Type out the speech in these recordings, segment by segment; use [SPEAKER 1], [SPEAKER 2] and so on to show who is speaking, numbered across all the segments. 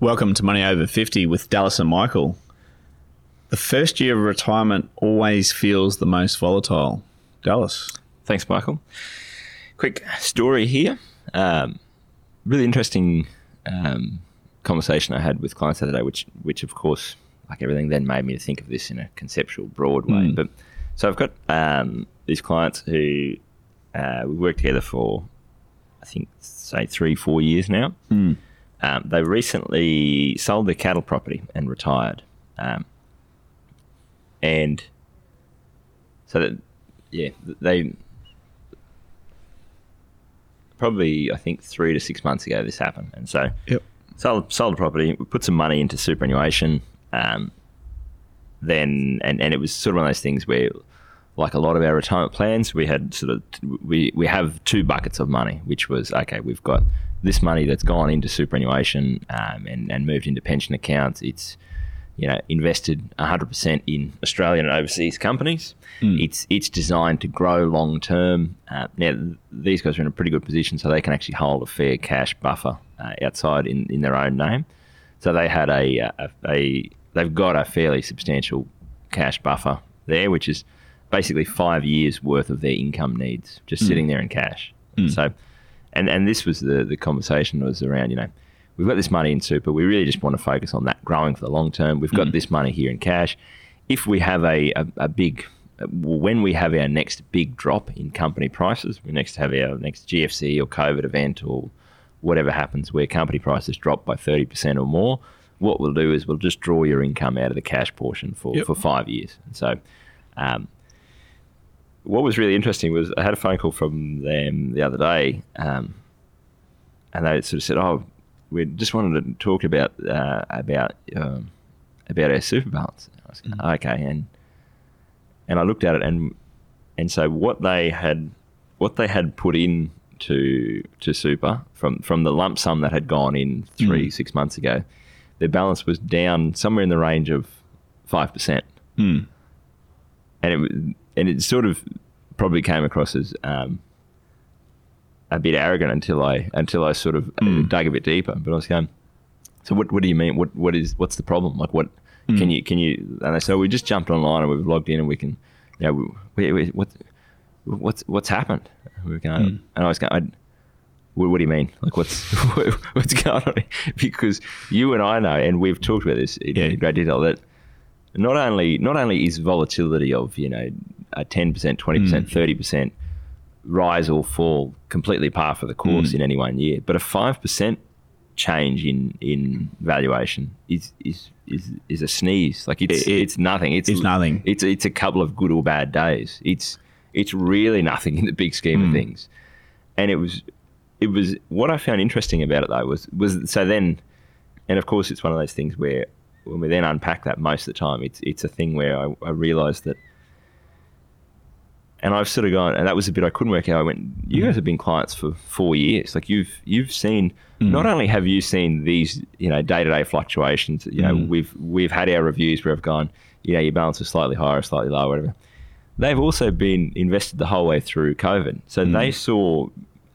[SPEAKER 1] Welcome to Money Over 50 with Dallas and Michael. The first year of retirement always feels the most volatile. Dallas.
[SPEAKER 2] Thanks, Michael. Quick story here. Um, really interesting um, conversation I had with clients the other day, which, which of course, like everything, then made me to think of this in a conceptual, broad way.
[SPEAKER 1] Mm.
[SPEAKER 2] But so I've got um, these clients who uh, we worked together for, I think, say three, four years now.
[SPEAKER 1] Mm.
[SPEAKER 2] Um, they recently sold their cattle property and retired. Um, and so that, yeah, they probably, I think, three to six months ago this happened. And so
[SPEAKER 1] Yep.
[SPEAKER 2] sold, sold the property, put some money into superannuation. Um, then, and, and it was sort of one of those things where, like a lot of our retirement plans, we had sort of, we, we have two buckets of money, which was, okay, we've got this money that's gone into superannuation um, and, and moved into pension accounts. It's, you know, invested 100% in Australian and overseas companies. It's it's designed to grow long term. Uh, now, these guys are in a pretty good position, so they can actually hold a fair cash buffer uh, outside in, in their own name. So they had a, a, a they've got a fairly substantial cash buffer there, which is basically five years worth of their income needs just mm. sitting there in cash. Mm. So, and and this was the the conversation was around you know we've got this money in super. We really just want to focus on that growing for the long term. We've got mm. this money here in cash. If we have a, a, a big, when we have our next big drop in company prices, we next have our next GFC or COVID event or whatever happens where company prices drop by 30% or more, what we'll do is we'll just draw your income out of the cash portion for,
[SPEAKER 1] Yep.
[SPEAKER 2] for five years. And so, um, what was really interesting was I had a phone call from them the other day, um, and they sort of said, "Oh, we just wanted to talk about uh, about um, about our super balance." I was going, "Okay," and and I looked at it, and and so what they had what they had put in to to super from from the lump sum that had gone in three six months ago, their balance was down somewhere in the range of five percent
[SPEAKER 1] Mm.
[SPEAKER 2] and it and it sort of probably came across as um, a bit arrogant until I until I sort of
[SPEAKER 1] Mm.
[SPEAKER 2] dug a bit deeper. But I was going, so what what do you mean? What what is what's the problem? Like what
[SPEAKER 1] Mm.
[SPEAKER 2] can you can you? And so we just jumped online and we've logged in and we can, you know, we, we, what what's what's happened? We were going,
[SPEAKER 1] Mm.
[SPEAKER 2] and I was going. I, what, what do you mean? Like, what's what's going on? Because you and I know, and we've talked about this in,
[SPEAKER 1] Yeah.
[SPEAKER 2] in great detail, that not only not only is volatility of you know a ten percent, twenty percent, thirty percent rise or fall completely par for the course
[SPEAKER 1] Mm.
[SPEAKER 2] in any one year, but a five percent change in in valuation is is is is a sneeze. Like it's
[SPEAKER 1] It- it-
[SPEAKER 2] it's nothing. It's
[SPEAKER 1] it's nothing.
[SPEAKER 2] It's it's a couple of good or bad days. It's it's really nothing in the big scheme
[SPEAKER 1] Mm.
[SPEAKER 2] of things. And it was it was what I found interesting about it though was was so then and of course it's one of those things where when we then unpack that most of the time it's it's a thing where I, I realized that and I've sort of gone and that was a bit I couldn't work out. I went you guys mm. have been clients for four years. Like you've you've seen mm. not only have you seen these you know day-to-day fluctuations you know
[SPEAKER 1] Mm.
[SPEAKER 2] we've we've had our reviews where I've gone you know your balance is slightly higher or slightly lower whatever. They've also been invested the whole way through COVID. So mm. they saw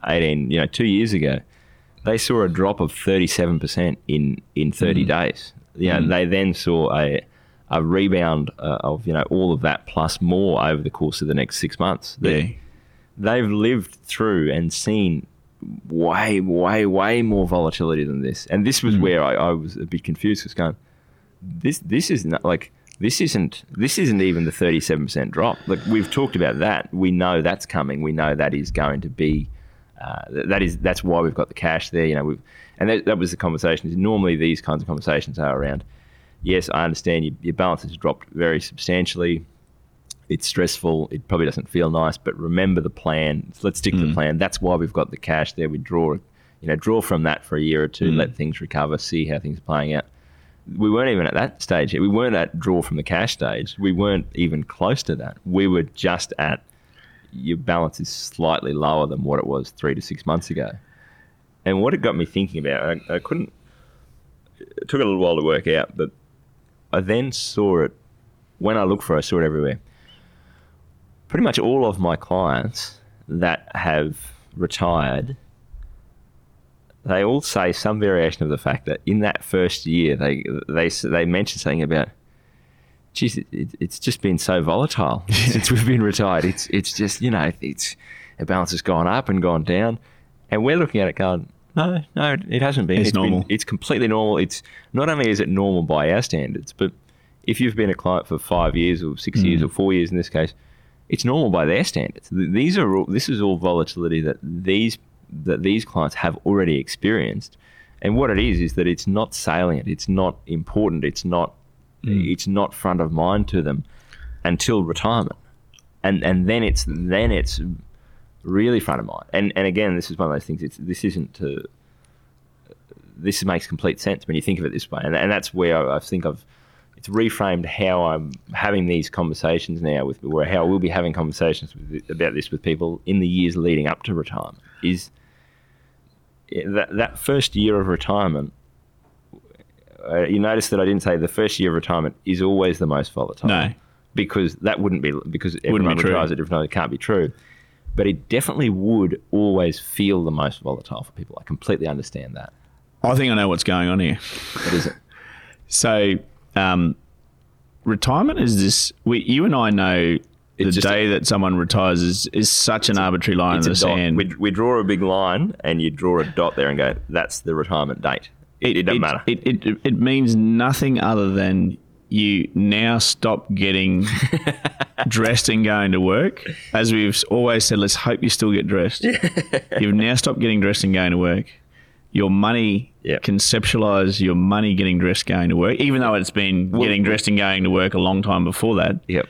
[SPEAKER 2] 18 you know two years ago they saw a drop of 37% in in 30 days. You know, they then saw a a rebound uh, of you know all of that plus more over the course of the next six months. They,
[SPEAKER 1] Yeah.
[SPEAKER 2] They've lived through and seen way, way, way more volatility than this. And this was where I, I was a bit confused. Was going, this this is not like this isn't this isn't even the 37% drop. Like we've talked about that. We know that's coming. We know that is going to be uh, that is that's why we've got the cash there. You know, we've and that, that was the conversation. Normally, these kinds of conversations are around. Yes, I understand your, your balance has dropped very substantially. It's stressful. It probably doesn't feel nice, but remember the plan. Let's stick to the mm. plan. That's why we've got the cash there. We draw, you know, draw from that for a year or two, mm. let things recover, see how things are playing out. we weren't even at that stage. yet. We weren't at draw from the cash stage. We weren't even close to that. We were just at your balance is slightly lower than what it was three to six months ago. And what it got me thinking about, I, I couldn't. It took a little while to work out, but I then saw it when I looked for it. I saw it everywhere. Pretty much all of my clients that have retired they all say some variation of the fact that in that first year they they they mention something about geez it, it, it's just been so volatile since we've been retired it's it's just you know it's the balance has gone up and gone down and we're looking at it going no no it hasn't been.
[SPEAKER 1] It's
[SPEAKER 2] been-
[SPEAKER 1] normal.
[SPEAKER 2] it's completely normal. It's not only is it normal by our standards but if you've been a client for five years or six years mm. or four years in this case it's normal by their standards. These are all, this is all volatility that these that these clients have already experienced, and what it is is that it's not salient, it's not important, it's not mm. it's not front of mind to them until retirement, and and then it's then it's really front of mind. And and again, this is one of those things. It's this isn't to this makes complete sense when you think of it this way, and and that's where I, I think I've it's reframed how I'm having these conversations now with, or how I will be having conversations with, about this with people in the years leading up to retirement. Is that that first year of retirement? Uh, you notice that I didn't say the first year of retirement is always the most volatile.
[SPEAKER 1] No.
[SPEAKER 2] because that wouldn't be because everyone
[SPEAKER 1] be true.
[SPEAKER 2] retires at different times. It can't be true. But it definitely would always feel the most volatile for people. I completely understand that.
[SPEAKER 1] I think I know what's going on here.
[SPEAKER 2] What is it?
[SPEAKER 1] So, um, retirement is this. We, you and I know the
[SPEAKER 2] It's just
[SPEAKER 1] day that someone retires is, is such an arbitrary line in the sand.
[SPEAKER 2] We, we draw a big line and you draw a dot there and go, that's the retirement date. It, it doesn't matter.
[SPEAKER 1] It, it, it means nothing other than you now stop getting dressed and going to work. As we've always said, let's hope you still get dressed. You've now stopped getting dressed and going to work. Your money,
[SPEAKER 2] Yep.
[SPEAKER 1] conceptualize your money getting dressed going to work, even though it's been getting dressed and going to work a long time before that.
[SPEAKER 2] yep.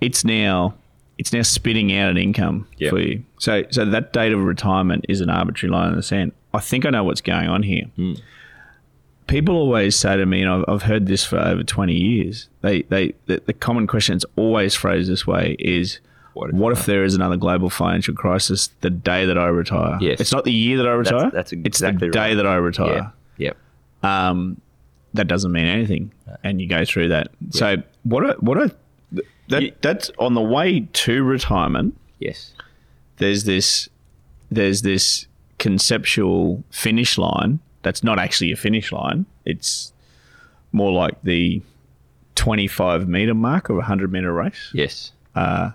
[SPEAKER 1] It's now it's now spitting out an income
[SPEAKER 2] Yep.
[SPEAKER 1] for you. So so that date of retirement is an arbitrary line in the sand. I think I know what's going on here hmm. People always say to me, and I've, I've heard this for over 20 years, they, they the, the common question that's always phrased this way is,
[SPEAKER 2] What
[SPEAKER 1] what
[SPEAKER 2] if-
[SPEAKER 1] if, there is another global financial crisis the day that I retire?
[SPEAKER 2] Yes.
[SPEAKER 1] It's not the year that I retire.
[SPEAKER 2] that's
[SPEAKER 1] it's
[SPEAKER 2] exactly
[SPEAKER 1] the day that I retire.
[SPEAKER 2] Yep.
[SPEAKER 1] Um, that doesn't mean anything. And you go through that. So what a, what a, that,
[SPEAKER 2] You-
[SPEAKER 1] that's on the way to retirement.
[SPEAKER 2] Yes.
[SPEAKER 1] There's this, there's this conceptual finish line that's not actually a finish line. It's more like the 25 meter mark of a 100 meter race.
[SPEAKER 2] Yes.
[SPEAKER 1] Uh,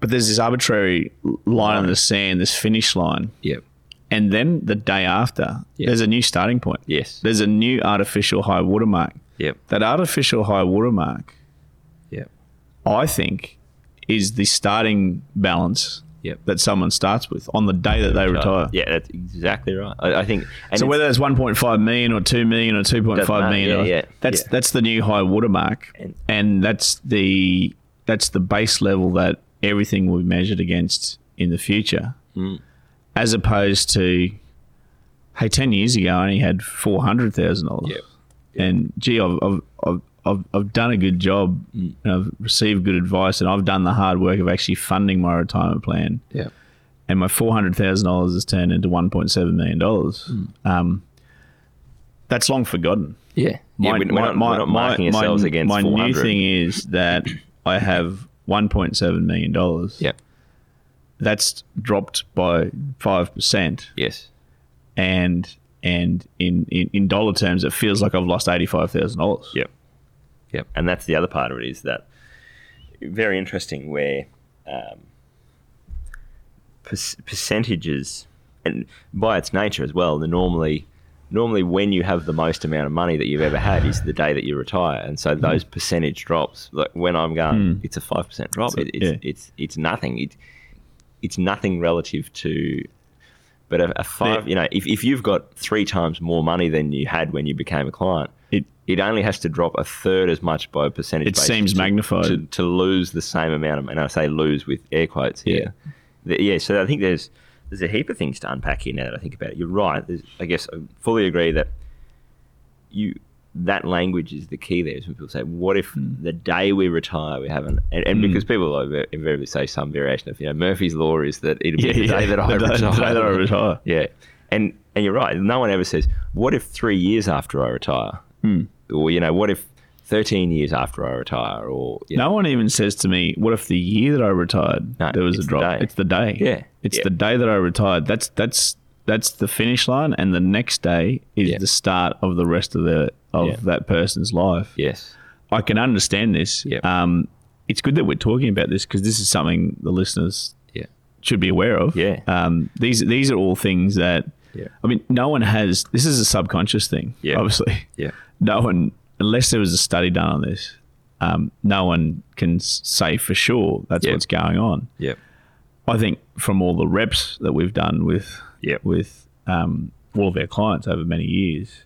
[SPEAKER 1] but there's this arbitrary line in the sand, this finish line.
[SPEAKER 2] Yep.
[SPEAKER 1] And then the day after,
[SPEAKER 2] Yeah.
[SPEAKER 1] there's a new starting point.
[SPEAKER 2] Yes.
[SPEAKER 1] There's a new artificial high water mark.
[SPEAKER 2] Yep.
[SPEAKER 1] That artificial high water mark,
[SPEAKER 2] Yep.
[SPEAKER 1] I think, is the starting balance
[SPEAKER 2] Yep.
[SPEAKER 1] that someone starts with on the day that they retire.
[SPEAKER 2] Yeah, that's exactly right. I, I think. And
[SPEAKER 1] So whether it's 1.5 million or 2 million or 2.5
[SPEAKER 2] Doesn't matter,
[SPEAKER 1] million,
[SPEAKER 2] yeah, yeah,
[SPEAKER 1] that's
[SPEAKER 2] yeah.
[SPEAKER 1] that's the new high watermark,
[SPEAKER 2] And-
[SPEAKER 1] and, that's the that's the base level that everything will be measured against in the future,
[SPEAKER 2] Hmm.
[SPEAKER 1] as opposed to, hey, 10 years ago I only had four hundred thousand dollars, and gee, I've I've, I've I've I've done a good job, and I've received good advice, and I've done the hard work of actually funding my retirement plan
[SPEAKER 2] yeah.
[SPEAKER 1] and my four hundred thousand dollars has turned into one point seven million dollars. Um, that's long forgotten.
[SPEAKER 2] Yeah. yeah
[SPEAKER 1] My,
[SPEAKER 2] we're, we're not, we're not marking
[SPEAKER 1] my-
[SPEAKER 2] ourselves
[SPEAKER 1] my
[SPEAKER 2] against
[SPEAKER 1] my
[SPEAKER 2] 400.
[SPEAKER 1] new thing is that I have one point seven million dollars.
[SPEAKER 2] Yep.
[SPEAKER 1] that's dropped by five percent,
[SPEAKER 2] Yes.
[SPEAKER 1] and and in, in in dollar terms, it feels like I've lost eighty five thousand dollars.
[SPEAKER 2] Yep. Yep. And that's the other part of it is that very interesting where um, per- percentages, and by its nature as well, the normally normally when you have the most amount of money that you've ever had is the day that you retire, and so those percentage drops. Like when I'm going, it's a five percent drop.
[SPEAKER 1] So,
[SPEAKER 2] It, it's,
[SPEAKER 1] yeah.
[SPEAKER 2] it's it's nothing. It, it's nothing relative to. But a, a five,
[SPEAKER 1] Yeah.
[SPEAKER 2] you know, if, if you've got three times more money than you had when you became a client,
[SPEAKER 1] It
[SPEAKER 2] it only has to drop a third as much by a percentage.
[SPEAKER 1] It seems
[SPEAKER 2] to-
[SPEAKER 1] magnified.
[SPEAKER 2] to, to lose the same amount of, and I say lose with air quotes here. The- Yeah. So I think there's there's a heap of things to unpack here now that I think about it. You're right. There's, I guess I fully agree that you that language is the key there. Is when people say, "What if hmm. the day we retire we haven't?" And, and hmm. because people over- invariably say some variation of, you know, Murphy's law is that it'll be the day that I
[SPEAKER 1] the day,
[SPEAKER 2] retire.
[SPEAKER 1] the day that I retire.
[SPEAKER 2] Yeah, and and you're right. No one ever says, "What if three years after I retire?"
[SPEAKER 1] Hmm.
[SPEAKER 2] Or you know, what if thirteen years after I retire? Or you know,
[SPEAKER 1] No one even says to me, "What if the year that I retired
[SPEAKER 2] No,
[SPEAKER 1] there was a
[SPEAKER 2] the
[SPEAKER 1] drop?"
[SPEAKER 2] day.
[SPEAKER 1] It's the day.
[SPEAKER 2] Yeah.
[SPEAKER 1] it's
[SPEAKER 2] Yeah.
[SPEAKER 1] the day that I retired. That's that's that's the finish line, and the next day is
[SPEAKER 2] Yeah.
[SPEAKER 1] the start of the rest of the of
[SPEAKER 2] Yeah.
[SPEAKER 1] that person's life.
[SPEAKER 2] yes,
[SPEAKER 1] I can understand this.
[SPEAKER 2] Yep.
[SPEAKER 1] Um, it's good that we're talking about this because this is something the listeners
[SPEAKER 2] yeah,
[SPEAKER 1] should be aware of.
[SPEAKER 2] Yeah.
[SPEAKER 1] Um, these these are all things that.
[SPEAKER 2] Yeah.
[SPEAKER 1] I mean, no one has. This is a subconscious thing.
[SPEAKER 2] Yeah.
[SPEAKER 1] Obviously.
[SPEAKER 2] yeah,
[SPEAKER 1] No one, unless there was a study done on this, um, no one can say for sure that's
[SPEAKER 2] Yeah.
[SPEAKER 1] what's going on.
[SPEAKER 2] yeah,
[SPEAKER 1] I think from all the reps that we've done with
[SPEAKER 2] Yeah.
[SPEAKER 1] with um, all of our clients over many years,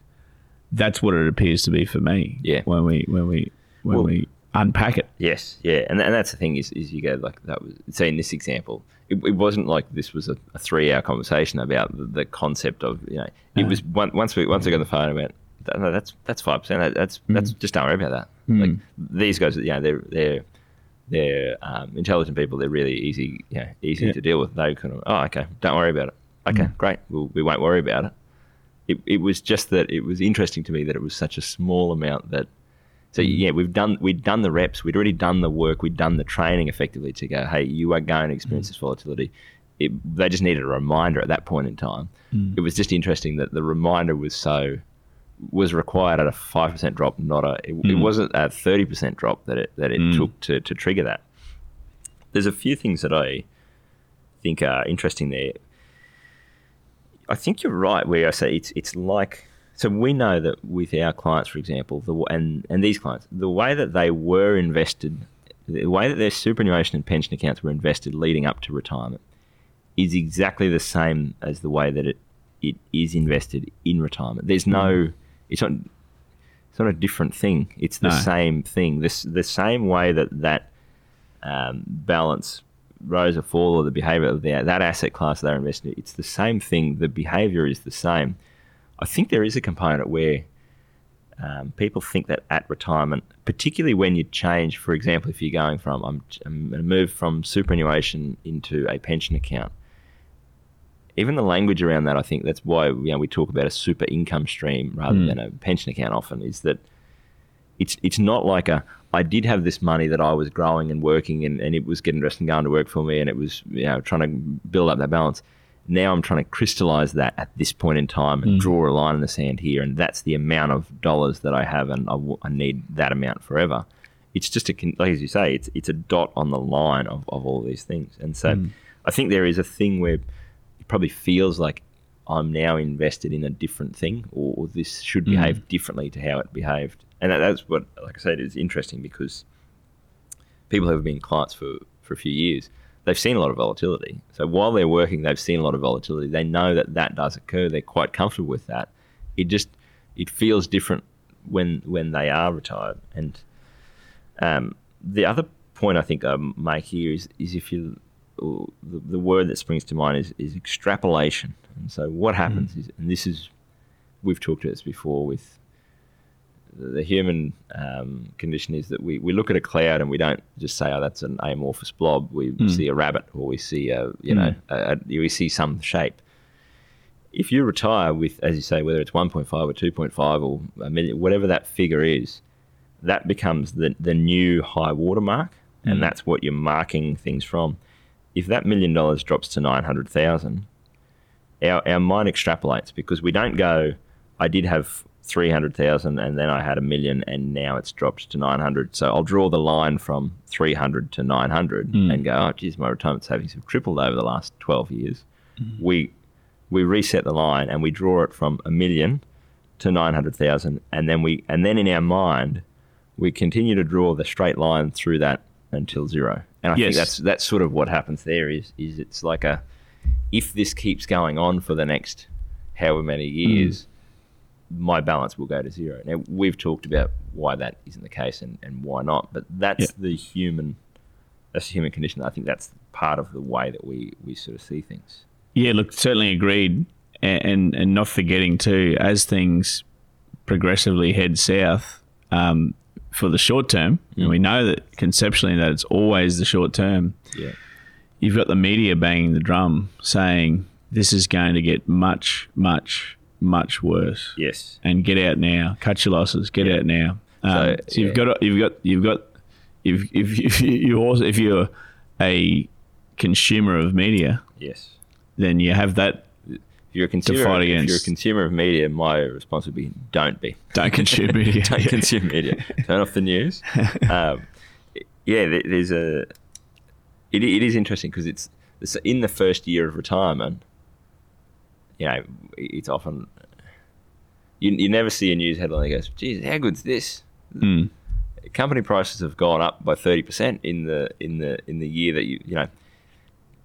[SPEAKER 1] that's what it appears to be for me.
[SPEAKER 2] Yeah.
[SPEAKER 1] When we when we when
[SPEAKER 2] Well-
[SPEAKER 1] we unpack it.
[SPEAKER 2] yes, yeah. And and that's the thing is is you go like that was say in this example. It, it wasn't like this was a, a three-hour conversation about the, the concept of you know. It was one, once we once we got the phone about no, that's that's five percent. That, that's hmm. that's just don't worry about that. Hmm. Like these guys, you know, they're they're they're um, intelligent people. They're really easy, you know, easy
[SPEAKER 1] Yeah.
[SPEAKER 2] to deal with. They kind of, oh, okay, don't worry about it. Okay, hmm. great. We'll, we won't worry about it. It it was just that it was interesting to me that it was such a small amount that. So yeah, we've done we'd done the reps. We'd already done the work. We'd done the training effectively to go. Hey, you are going to experience this volatility. It, they just needed a reminder at that point in time. It was just interesting that the reminder was so was required at a five percent drop, not a. It, it hmm. wasn't a thirty percent drop that it that it hmm. took to, to trigger that. There's a few things that I think are interesting there. I think you're right where I say it's it's like so we know that with our clients, for example, the and and these clients, the way that they were invested, the way that their superannuation and pension accounts were invested leading up to retirement, is exactly the same as the way that it it is invested in retirement. There's no, hmm. It's not it's not a different thing. It's the
[SPEAKER 1] No.
[SPEAKER 2] same thing. This the same way that that um, balance rose or fall or the behavior of the, that asset class they're invested in. It's the same thing. The behavior is the same. I think there is a component where um, people think that at retirement, particularly when you change, for example, if you're going from I'm, I'm going to move from superannuation into a pension account. Even the language around that, I think that's why you know, we talk about a super income stream rather hmm. than a pension account. Often is that it's it's not like a I did have this money that I was growing and working and, and it was getting dressed and going to work for me and it was you know trying to build up that balance. Now I'm trying to crystallize that at this point in time and hmm. draw a line in the sand here and that's the amount of dollars that I have and I, w- I need that amount forever. It's just a like as you say it's it's a dot on the line of, of all these things and so hmm. I think there is a thing where probably feels like I'm now invested in a different thing, or, or this should behave differently to how it behaved. And that, that's what, like I said, is interesting because people who have been clients for, for a few years, they've seen a lot of volatility. So while they're working, they've seen a lot of volatility. They know that that does occur. They're quite comfortable with that. It just it feels different when when they are retired. And um, the other point I think I make here is is if you the, the word that springs to mind is, is extrapolation. And so what hmm. happens is, and this is, we've talked about this before with the, human um, condition is that we, we look at a cloud and we don't just say, oh, that's an amorphous blob. We hmm. see a rabbit or we see a, you know, hmm. a, a, we see some shape. If you retire with, as you say, whether it's 1.5 or 2.5 or a million, whatever that figure is, that becomes the, the new high watermark, and that's what you're marking things from. If that million dollars drops to 900,000, our, our mind extrapolates because we don't go, I did have 300,000 and then I had a million and now it's dropped to 900. So I'll draw the line from 300 to 900 hmm. and go, oh, geez, my retirement savings have tripled over the last 12 years. Hmm. We, we reset the line and we draw it from a million to 900,000 and then we, and then in our mind, we continue to draw the straight line through that until zero. And I
[SPEAKER 1] Yes.
[SPEAKER 2] think that's that's sort of what happens there is is it's like a if this keeps going on for the next however many years, my balance will go to zero. Now we've talked about why that isn't the case and, and why not, but that's
[SPEAKER 1] Yeah.
[SPEAKER 2] the human that's the human condition. I think that's part of the way that we, we sort of see things.
[SPEAKER 1] Yeah, look, certainly agreed, and and, and not forgetting too, as things progressively head south um, for the short term, and we know that conceptually that it's always the short term.
[SPEAKER 2] Yeah.
[SPEAKER 1] You've got the media banging the drum, saying this is going to get much, much, much worse.
[SPEAKER 2] Yes.
[SPEAKER 1] And get out now. Cut your losses. Get out now. Um, so,
[SPEAKER 2] So,
[SPEAKER 1] you've
[SPEAKER 2] yeah.
[SPEAKER 1] got you've got you've got if if, if you also if you're a consumer of media,
[SPEAKER 2] Yes.
[SPEAKER 1] then you have that.
[SPEAKER 2] If you're a consumer, if you're a consumer of media, my response would be don't be.
[SPEAKER 1] Don't consume media.
[SPEAKER 2] don't consume media. Turn off the news. Um, yeah, there's a. It, it is interesting because it's, it's in the first year of retirement. You know, it's often you, you never see a news headline that goes, "Geez, how good's this?"
[SPEAKER 1] Mm.
[SPEAKER 2] Company prices have gone up by thirty percent in the in the in the year that you you know.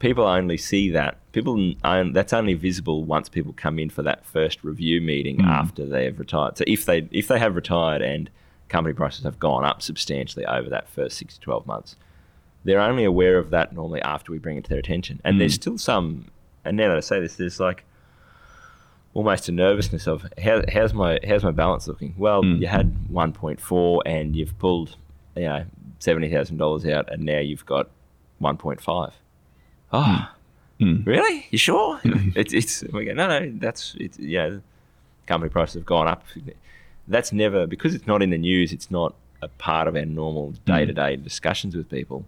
[SPEAKER 2] People only see that. People that's only visible once people come in for that first review meeting hmm. after they have retired. So if they if they have retired and company prices have gone up substantially over that first six to twelve months, they're only aware of that normally after we bring it to their attention. And there's hmm. still some. And now that I say this, there's like almost a nervousness of how, how's my how's my balance looking? Well, hmm. you had 1.4 and you've pulled you know seventy thousand dollars out, and now you've got 1.5. Oh, really? You sure? Hmm. it's it's we go no no that's it's yeah. Company prices have gone up. That's never because it's not in the news. It's not a part of our normal day to day discussions with people.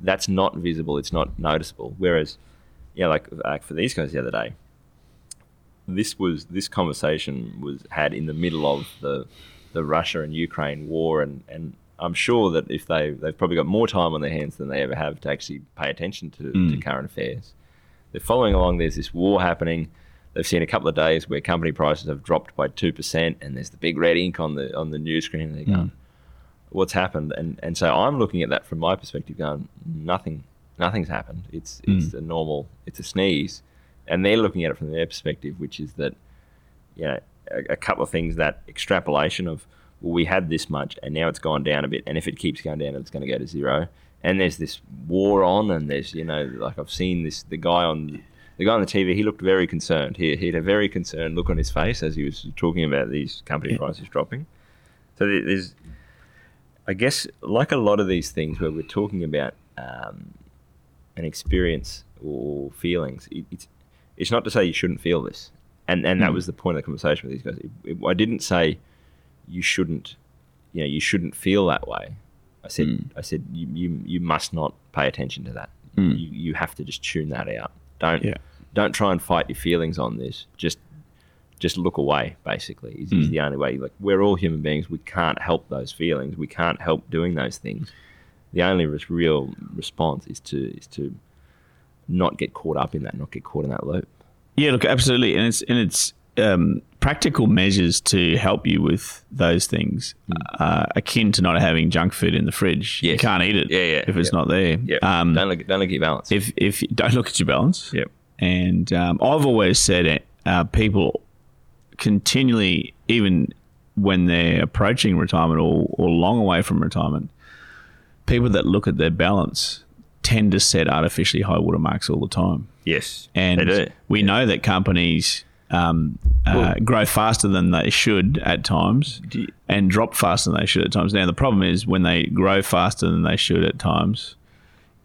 [SPEAKER 2] That's not visible. It's not noticeable. Whereas, yeah, like, like for these guys the other day, this was this conversation was had in the middle of the the Russia and Ukraine war, and, and I'm sure that if they they've probably got more time on their hands than they ever have to actually pay attention to, to mm. current affairs. They're following along. There's this war happening. They've seen a couple of days where company prices have dropped by two percent, and there's the big red ink on the on the news screen. They're going, mm. "What's happened?" And and so I'm looking at that from my perspective, going, "Nothing, nothing's happened. It's mm. it's a normal, it's a sneeze." And they're looking at it from their perspective, which is that you know, a, a couple of things that extrapolation of, well, we had this much and now it's gone down a bit. And if it keeps going down, it's going to go to zero. And there's this war on, and there's, you know, like I've seen this, the guy on, the guy on the TV, he looked very concerned. He, he had a very concerned look on his face as he was talking about these company prices dropping. So there's, I guess, like a lot of these things where we're talking about um, an experience or feelings, it, it's it's not to say you shouldn't feel this, and and that was the point of the conversation with these guys. It- it- I didn't say you shouldn't, you know, you shouldn't feel that way. I said hmm. I said you, you you must not pay attention to that. Hmm. You you have to just tune that out. Don't
[SPEAKER 1] Yeah.
[SPEAKER 2] don't try and fight your feelings on this. Just just look away. Basically, is, is hmm. the only way. Like we're all human beings. We can't help those feelings. We can't help doing those things. The only res- real response is to is to not get caught up in that, not get caught in that loop.
[SPEAKER 1] Yeah, look, absolutely, and it's and it's um, practical measures to help you with those things, uh, akin to not having junk food in the fridge. You can't eat it
[SPEAKER 2] Yeah, yeah,
[SPEAKER 1] if it's
[SPEAKER 2] yeah.
[SPEAKER 1] not there.
[SPEAKER 2] Yeah.
[SPEAKER 1] Um,
[SPEAKER 2] don't look don't look at your balance.
[SPEAKER 1] if if don't look at your balance.
[SPEAKER 2] Yep.
[SPEAKER 1] And um, I've always said it. Uh, people continually, even when they're approaching retirement or, or long away from retirement, people that look at their balance tend to set artificially high watermarks all the time.
[SPEAKER 2] yes,
[SPEAKER 1] And
[SPEAKER 2] they do.
[SPEAKER 1] we know that companies um, uh, grow faster than they should at times
[SPEAKER 2] you-
[SPEAKER 1] and drop faster than they should at times. Now, the problem is when they grow faster than they should at times,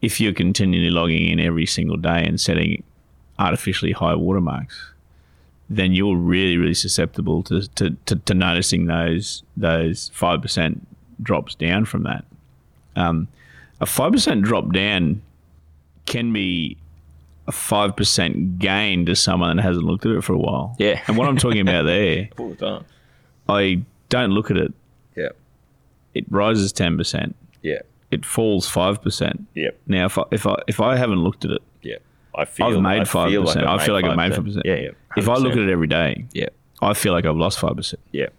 [SPEAKER 1] if you're continually logging in every single day and setting artificially high watermarks, then you're really, really susceptible to, to, to, to noticing those those five percent drops down from that. Um, a five percent drop down can be a five percent gain to someone that hasn't looked at it for a while.
[SPEAKER 2] Yeah.
[SPEAKER 1] And what I'm talking about there. I don't look at it.
[SPEAKER 2] Yeah,
[SPEAKER 1] It rises ten percent.
[SPEAKER 2] yeah,
[SPEAKER 1] It falls five percent.
[SPEAKER 2] yeah,
[SPEAKER 1] Now, if I, if I if I haven't looked at it,
[SPEAKER 2] yeah. I feel
[SPEAKER 1] I've made five percent. I feel like I've made five percent.
[SPEAKER 2] Yeah, yeah.
[SPEAKER 1] If I look at it every day,
[SPEAKER 2] yeah,
[SPEAKER 1] I feel like I've lost five percent.
[SPEAKER 2] Yeah,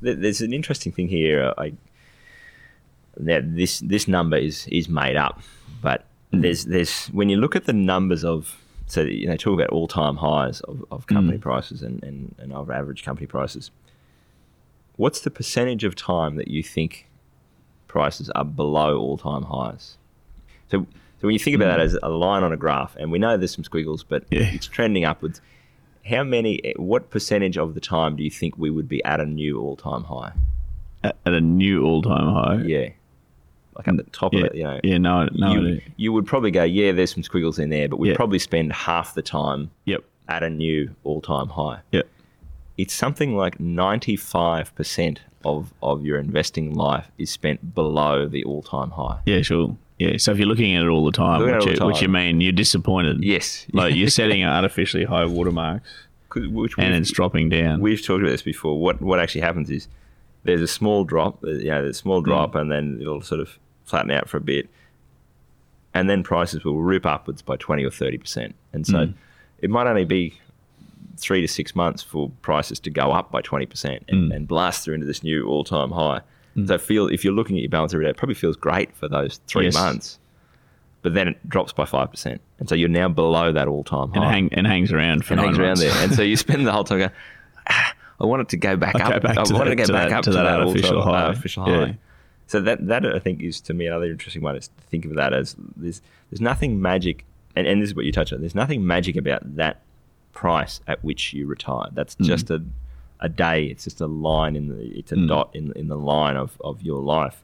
[SPEAKER 2] there's an interesting thing here. I now this this number is is made up, but Hmm. there's there's when you look at the numbers of so you know talk about all time highs of, of company hmm. prices and, and and of average company prices. What's the percentage of time that you think prices are below all time highs? So so when you think about hmm. that as a line on a graph, and we know there's some squiggles, but
[SPEAKER 1] Yeah.
[SPEAKER 2] it's trending upwards how many? What percentage of the time do you think we would be at a new all-time high?
[SPEAKER 1] At, at a new all-time high.
[SPEAKER 2] Yeah, like at the top
[SPEAKER 1] yeah,
[SPEAKER 2] of it. You know,
[SPEAKER 1] yeah, no, no,
[SPEAKER 2] you, you would probably go, yeah, there's some squiggles in there, but we'd
[SPEAKER 1] Yeah.
[SPEAKER 2] probably spend half the time
[SPEAKER 1] Yep,
[SPEAKER 2] at a new all-time high.
[SPEAKER 1] yep.
[SPEAKER 2] It's something like 95% of, of your investing life is spent below the all-time high.
[SPEAKER 1] Yeah, sure. Yeah, so if you're looking at it all the time, which,
[SPEAKER 2] all
[SPEAKER 1] you,
[SPEAKER 2] the
[SPEAKER 1] which you mean you're disappointed.
[SPEAKER 2] Yes.
[SPEAKER 1] Like you're setting artificially high watermarks
[SPEAKER 2] which
[SPEAKER 1] and it's dropping down.
[SPEAKER 2] We've talked about this before. What what actually happens is there's a small drop, you know, there's a small mm. drop, and then it'll sort of flatten out for a bit, and then prices will rip upwards by twenty or thirty percent. And so hmm. it might only be three to six months for prices to go up by twenty percent and, hmm. and blast through into this new all time high. Hmm. So feel if you're looking at your balance every day, it probably feels great for those three
[SPEAKER 1] Yes.
[SPEAKER 2] months, but then it drops by five percent, and so you're now below that all time
[SPEAKER 1] and
[SPEAKER 2] high
[SPEAKER 1] hang and hangs around for
[SPEAKER 2] and
[SPEAKER 1] nine
[SPEAKER 2] hangs around
[SPEAKER 1] months.
[SPEAKER 2] there. And so you spend the whole time going, ah, I want it to go back
[SPEAKER 1] I'll
[SPEAKER 2] up.
[SPEAKER 1] go back
[SPEAKER 2] I wanted
[SPEAKER 1] that-
[SPEAKER 2] to go
[SPEAKER 1] to
[SPEAKER 2] back
[SPEAKER 1] that-
[SPEAKER 2] up
[SPEAKER 1] to that
[SPEAKER 2] all-time
[SPEAKER 1] artificial high.
[SPEAKER 2] artificial
[SPEAKER 1] Yeah.
[SPEAKER 2] high. So that that I think is to me another interesting one is to think of that as there's there's nothing magic, and, and this is what you touched on. There's nothing magic about that price at which you retire. That's
[SPEAKER 1] Mm.
[SPEAKER 2] just a a day. It's just a line in the it's a
[SPEAKER 1] Mm.
[SPEAKER 2] dot in in the line of of your life.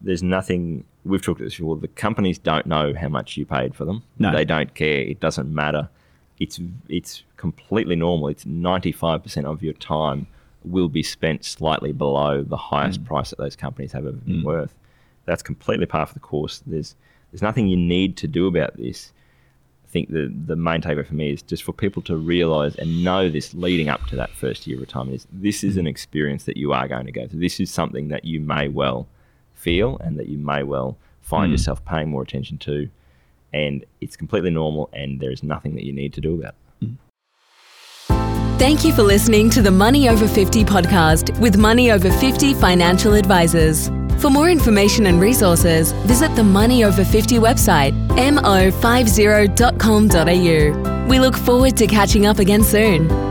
[SPEAKER 2] There's nothing. We've talked about this before. The companies don't know how much you paid for them.
[SPEAKER 1] No.
[SPEAKER 2] They don't care. It doesn't matter. It's it's completely normal. It's 95% of your time will be spent slightly below the highest mm. price that those companies have ever been mm. worth. That's completely part of the course. There's there's nothing you need to do about this. I think the the main takeaway for me is just for people to realise and know this leading up to that first year of retirement is this is mm. an experience that you are going to go through. This is something that you may well feel and that you may well find yourself paying more attention to. And it's completely normal and there is nothing that you need to do about it.
[SPEAKER 3] Thank you for listening to the Money Over 50 podcast with Money Over 50 financial advisors. For more information and resources, visit the Money Over 50 website, mo50.com.au. We look forward to catching up again soon.